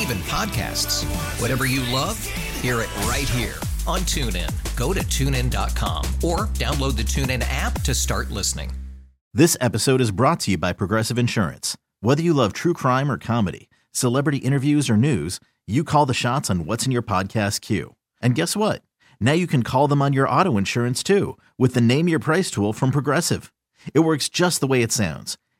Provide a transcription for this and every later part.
even podcasts. Whatever you love, hear it right here on TuneIn. Go to tunein.com or download the TuneIn app to start listening. This episode is brought to you by Progressive Insurance. Whether you love true crime or comedy, celebrity interviews or news, you call the shots on what's in your podcast queue. And guess what? Now you can call them on your auto insurance too with the Name Your Price tool from Progressive. It works just the way it sounds.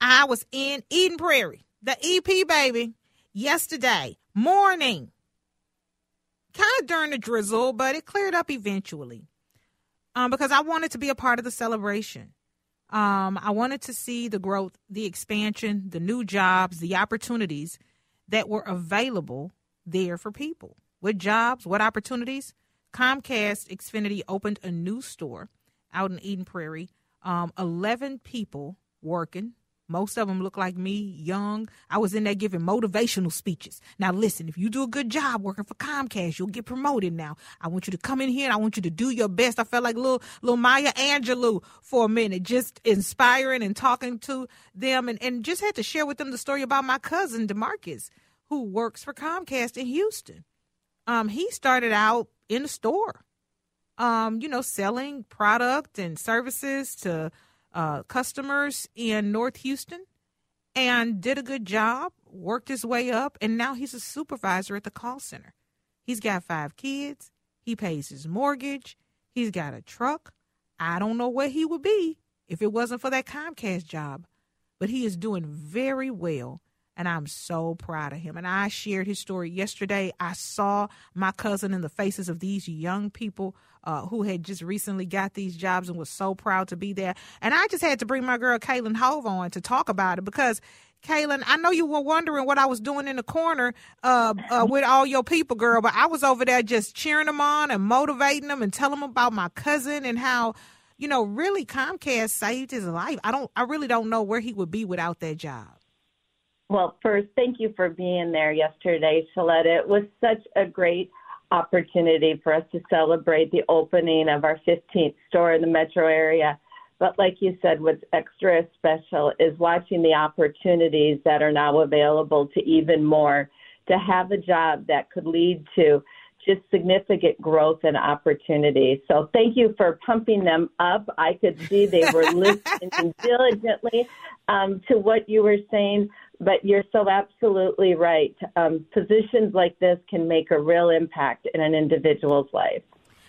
I was in Eden Prairie, the EP baby, yesterday morning. Kind of during the drizzle, but it cleared up eventually. Um, because I wanted to be a part of the celebration. Um, I wanted to see the growth, the expansion, the new jobs, the opportunities that were available there for people. What jobs, what opportunities? Comcast Xfinity opened a new store out in Eden Prairie. Um, 11 people working, most of them look like me, young. I was in there giving motivational speeches. Now, listen, if you do a good job working for Comcast, you'll get promoted now. I want you to come in here and I want you to do your best. I felt like little, little Maya Angelou for a minute, just inspiring and talking to them and, and just had to share with them the story about my cousin, Demarcus, who works for Comcast in Houston. Um, he started out in a store, um, you know, selling product and services to uh, customers in North Houston and did a good job, worked his way up, and now he's a supervisor at the call center. He's got five kids. He pays his mortgage. He's got a truck. I don't know where he would be if it wasn't for that Comcast job, but he is doing very well. And I'm so proud of him. And I shared his story yesterday. I saw my cousin in the faces of these young people uh, who had just recently got these jobs and was so proud to be there. And I just had to bring my girl Kalyn Hove on to talk about it because Kalyn, I know you were wondering what I was doing in the corner uh, uh, with all your people, girl, but I was over there just cheering them on and motivating them and telling them about my cousin and how, you know, really Comcast saved his life. I don't, I really don't know where he would be without that job. Well, first, thank you for being there yesterday, Shaletta. It was such a great opportunity for us to celebrate the opening of our 15th store in the metro area. But like you said, what's extra special is watching the opportunities that are now available to even more to have a job that could lead to just significant growth and opportunity. So thank you for pumping them up. I could see they were listening diligently um, to what you were saying. But you're so absolutely right. Um, positions like this can make a real impact in an individual's life.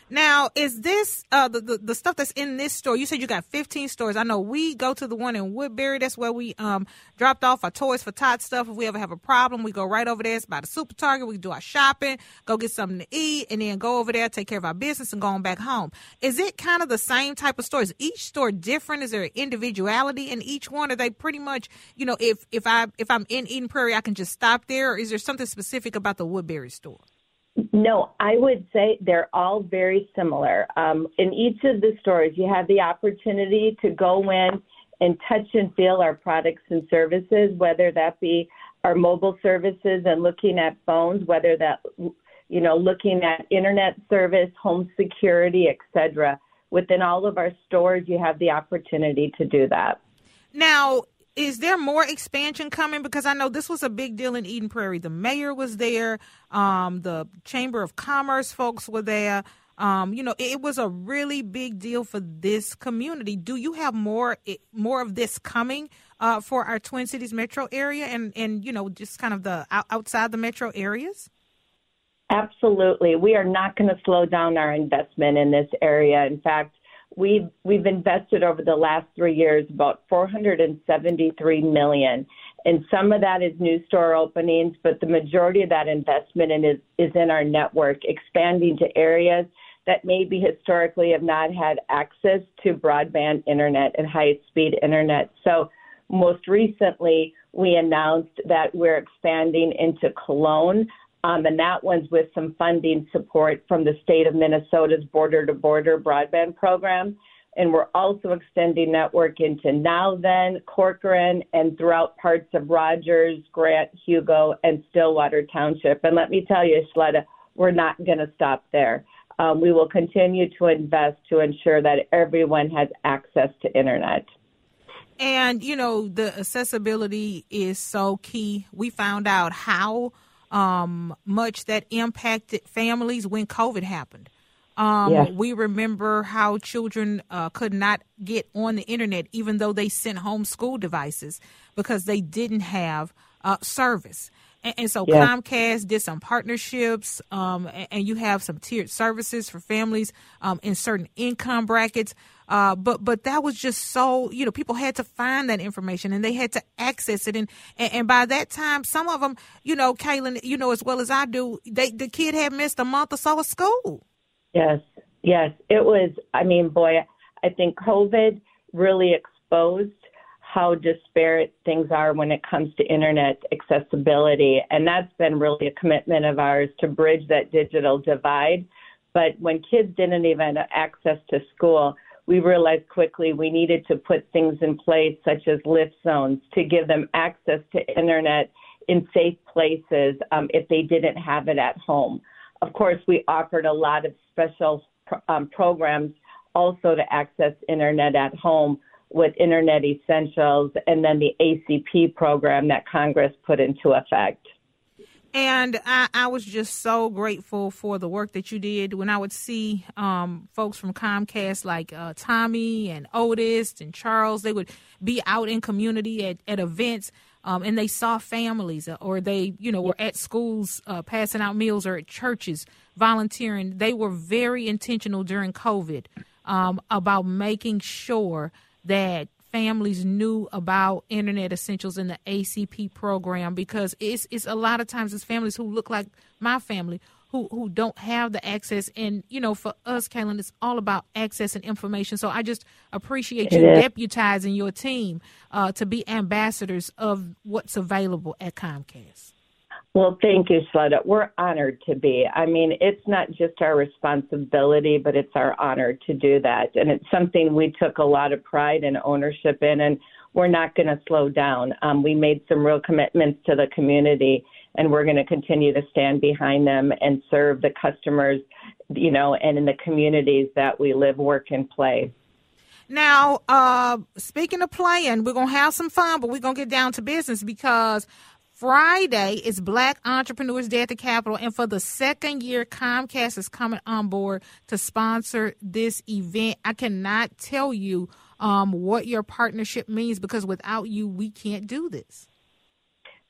Now, is this uh, the, the, the stuff that's in this store? You said you got 15 stores. I know we go to the one in Woodbury. That's where we um, dropped off our toys for Tot stuff. If we ever have a problem, we go right over there. It's by the super target. We do our shopping, go get something to eat, and then go over there, take care of our business, and go on back home. Is it kind of the same type of stores? Each store different? Is there individuality in each one? Are they pretty much, you know, if if I if I'm in Eden Prairie, I can just stop there, or is there something specific about the Woodbury store? No, I would say they're all very similar. Um, in each of the stores, you have the opportunity to go in and touch and feel our products and services, whether that be our mobile services and looking at phones, whether that you know looking at internet service, home security, etc. Within all of our stores, you have the opportunity to do that. Now, is there more expansion coming? Because I know this was a big deal in Eden Prairie. The mayor was there, um, the Chamber of Commerce folks were there. Um, you know, it was a really big deal for this community. Do you have more more of this coming uh, for our Twin Cities metro area, and and you know, just kind of the outside the metro areas? Absolutely, we are not going to slow down our investment in this area. In fact, we've we've invested over the last three years about 473 million, and some of that is new store openings, but the majority of that investment in is is in our network, expanding to areas that maybe historically have not had access to broadband internet and high speed internet. So most recently, we announced that we're expanding into Cologne. Um, and that one's with some funding support from the state of Minnesota's border to border broadband program. And we're also extending network into Nowthen, Corcoran, and throughout parts of Rogers, Grant, Hugo, and Stillwater Township. And let me tell you, Shaletta, we're not going to stop there. Um, we will continue to invest to ensure that everyone has access to internet. And, you know, the accessibility is so key. We found out how um, much that impacted families when COVID happened. Um, yes. We remember how children uh, could not get on the internet, even though they sent home school devices because they didn't have uh, service. And, and so yes. Comcast did some partnerships, um, and, and, you have some tiered services for families um, in certain income brackets. Uh, but but that was just so you know people had to find that information and they had to access it and, and, and by that time some of them you know Kalyn you know as well as I do they the kid had missed a month or so of school. Yes, yes, it was. I mean, boy, I think COVID really exposed how disparate things are when it comes to internet accessibility, and that's been really a commitment of ours to bridge that digital divide. But when kids didn't even access to school, we realized quickly we needed to put things in place such as lift zones to give them access to internet in safe places um, if they didn't have it at home. Of course, we offered a lot of special um, programs also to access internet at home with Internet Essentials and then the ACP program that Congress put into effect. And I, I, was just so grateful for the work that you did. When I would see um, folks from Comcast like uh, Tommy and Otis and Charles, they would be out in community at, at events. Um, and they saw families, uh, or they, you know, were at schools uh, passing out meals, or at churches volunteering. They were very intentional during COVID um, about making sure that families knew about internet essentials in the ACP program because it's it's a lot of times it's families who look like my family who who don't have the access. And you know for us Kalyn it's all about access and information. So I just appreciate you deputizing your team uh, to be ambassadors of what's available at Comcast. Well, thank you, Shaletta. We're honored to be. I mean, it's not just our responsibility, but it's our honor to do that. And it's something we took a lot of pride and ownership in, and we're not going to slow down. Um, we made some real commitments to the community, and we're going to continue to stand behind them and serve the customers, you know, and in the communities that we live, work, and play. Now, uh, speaking of playing, we're going to have some fun, but we're going to get down to business because Friday is Black Entrepreneurs Day at the Capitol, and for the second year, Comcast is coming on board to sponsor this event. I cannot tell you um, what your partnership means because without you, we can't do this.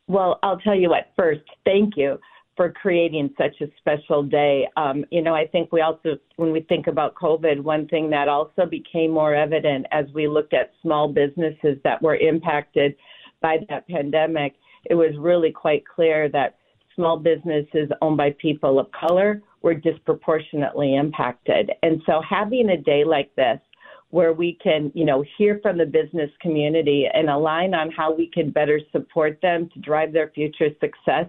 Well, I'll tell you what. First, thank you for creating such a special day. Um, you know, I think we also, when we think about COVID, one thing that also became more evident as we looked at small businesses that were impacted by that pandemic, it was really quite clear that small businesses owned by people of color were disproportionately impacted. And so having a day like this where we can, you know, hear from the business community and align on how we can better support them to drive their future success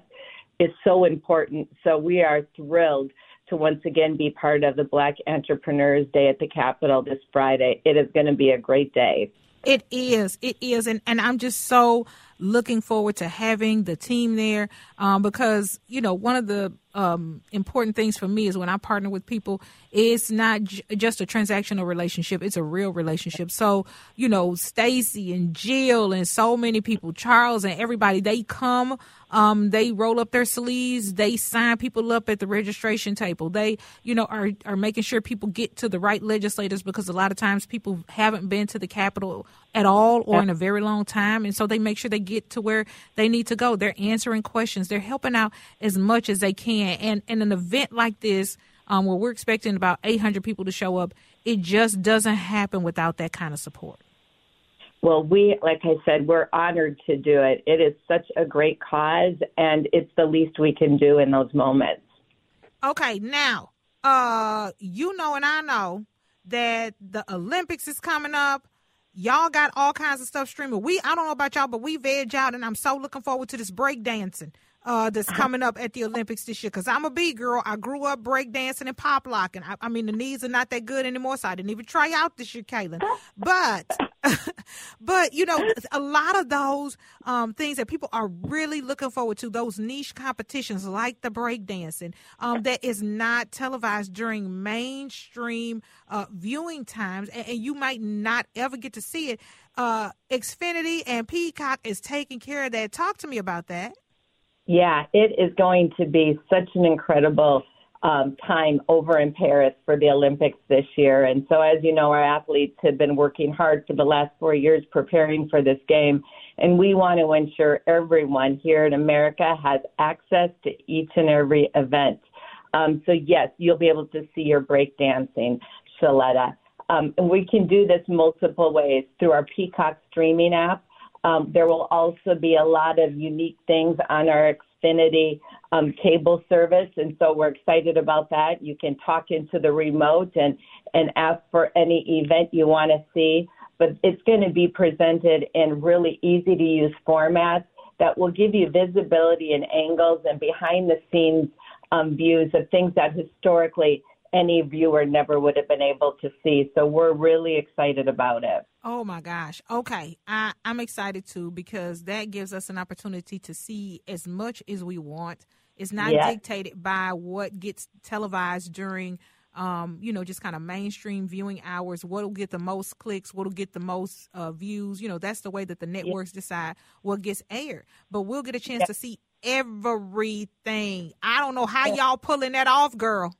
is so important. So we are thrilled to once again be part of the Black Entrepreneurs Day at the Capitol this Friday. It is going to be a great day. It is. It is. And, and I'm just so looking forward to having the team there um, because, you know, one of the um, important things for me is when I partner with people, it's not j- just a transactional relationship; it's a real relationship. So, you know, Stacy and Jill and so many people, Charles and everybody, they come, um, they roll up their sleeves, they sign people up at the registration table. They, you know, are are making sure people get to the right legislators because a lot of times people haven't been to the Capitol at all or in a very long time, and so they make sure they get to where they need to go. They're answering questions. They're helping out as much as they can. And in an event like this, um, where we're expecting about 800 people to show up, it just doesn't happen without that kind of support. Well, we, like I said, we're honored to do it. It is such a great cause, and it's the least we can do in those moments. Okay, now, uh, you know, and I know that the Olympics is coming up. Y'all got all kinds of stuff streaming. We, I don't know about y'all, but we veg out, and I'm so looking forward to this break dancing uh, that's coming up at the Olympics this year. Because I'm a B girl. I grew up breakdancing and pop locking. I, I, mean, the knees are not that good anymore, so I didn't even try out this year, Kalyn. But, but you know, a lot of those um, things that people are really looking forward to, those niche competitions like the breakdancing, um, that is not televised during mainstream uh, viewing times, and, and you might not ever get to see it. Uh, Xfinity and Peacock is taking care of that. Talk to me about that. Yeah, it is going to be such an incredible um, time over in Paris for the Olympics this year. And so, as you know, our athletes have been working hard for the last four years preparing for this game. And we want to ensure everyone here in America has access to each and every event. Um, so, yes, you'll be able to see your breakdancing, Shaletta. Um, and we can do this multiple ways through our Peacock streaming app. Um, there will also be a lot of unique things on our Xfinity um, cable service, and so we're excited about that. You can talk into the remote and and ask for any event you want to see, but it's going to be presented in really easy to use formats that will give you visibility and angles and behind the scenes um, views of things that historically any viewer never would have been able to see. So we're really excited about it. Oh my gosh. Okay. I, I'm excited too because that gives us an opportunity to see as much as we want. It's not yes. dictated by what gets televised during um, you know, just kind of mainstream viewing hours. What'll get the most clicks? What'll get the most uh, views? You know, that's the way that the networks yes. decide what gets aired. But we'll get a chance yes. to see everything. I don't know how y'all pulling that off, girl.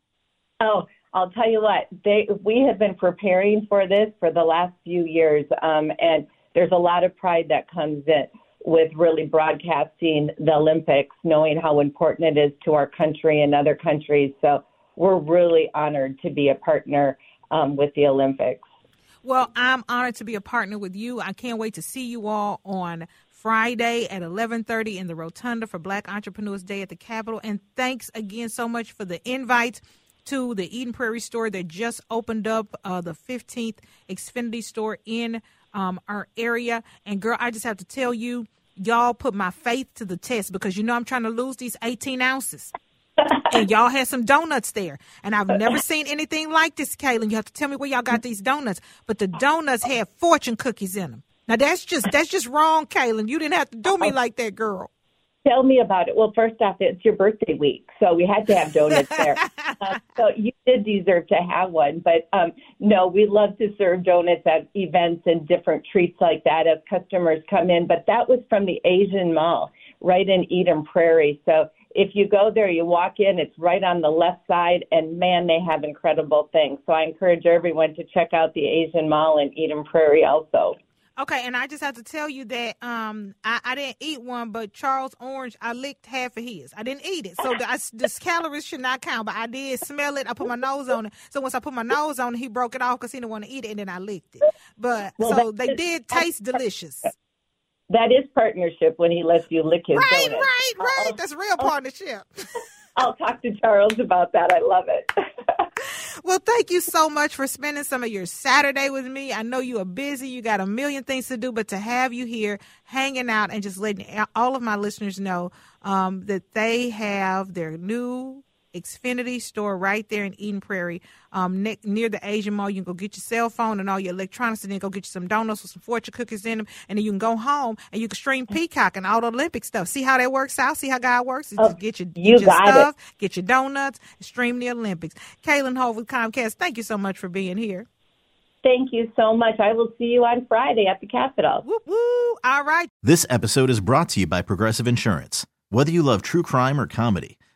Oh, I'll tell you what, they we have been preparing for this for the last few years, um, and there's a lot of pride that comes in with really broadcasting the Olympics, knowing how important it is to our country and other countries. So we're really honored to be a partner um, with the Olympics. Well, I'm honored to be a partner with you. I can't wait to see you all on Friday at 11:30 in the Rotunda for Black Entrepreneurs Day at the Capitol. And thanks again so much for the invite to the Eden Prairie store that just opened up, uh, the 15th Xfinity store in um, our area. And girl, I just have to tell you, y'all put my faith to the test because you know I'm trying to lose these 18 ounces. and y'all had some donuts there. And I've never seen anything like this, Kalyn. You have to tell me where y'all got these donuts. But the donuts had fortune cookies in them. Now that's just that's just wrong, Kalyn. You didn't have to do me like that, girl. Tell me about it. Well, first off, it's your birthday week, so we had to have donuts there. uh, so you did deserve to have one. But um, no, we love to serve donuts at events and different treats like that as customers come in. But that was from the Asian Mall right in Eden Prairie. So if you go there, you walk in, it's right on the left side, and man, they have incredible things. So I encourage everyone to check out the Asian Mall in Eden Prairie also. Okay, and I just have to tell you that um, I, I didn't eat one, but Charles Orange, I licked half of his. I didn't eat it, so the, I, the calories should not count. But I did smell it. I put my nose on it. So once I put my nose on it, he broke it off because he didn't want to eat it, and then I licked it. But Well, so they did taste delicious. That is partnership when he lets you lick his Right, donut. right, right. I'll- That's real partnership. I'll talk to Charles about that. I love it. Well, thank you so much for spending some of your Saturday with me. I know you are busy, you got a million things to do, but to have you here hanging out and just letting all of my listeners know um, that they have their new Xfinity store right there in Eden Prairie, um, ne- near the Asian Mall. You can go get your cell phone and all your electronics, and then go get you some donuts with some fortune cookies in them, and then you can go home and you can stream Peacock and all the Olympic stuff. See how that works out? See how God works? Oh, Just get your, you your got it. stuff, get your donuts, and stream the Olympics. Kalyn Hove with Comcast, thank you so much for being here. Thank you so much. I will see you on Friday at the Capitol. Woo woo! All right. This episode is brought to you by Progressive Insurance. Whether you love true crime or comedy,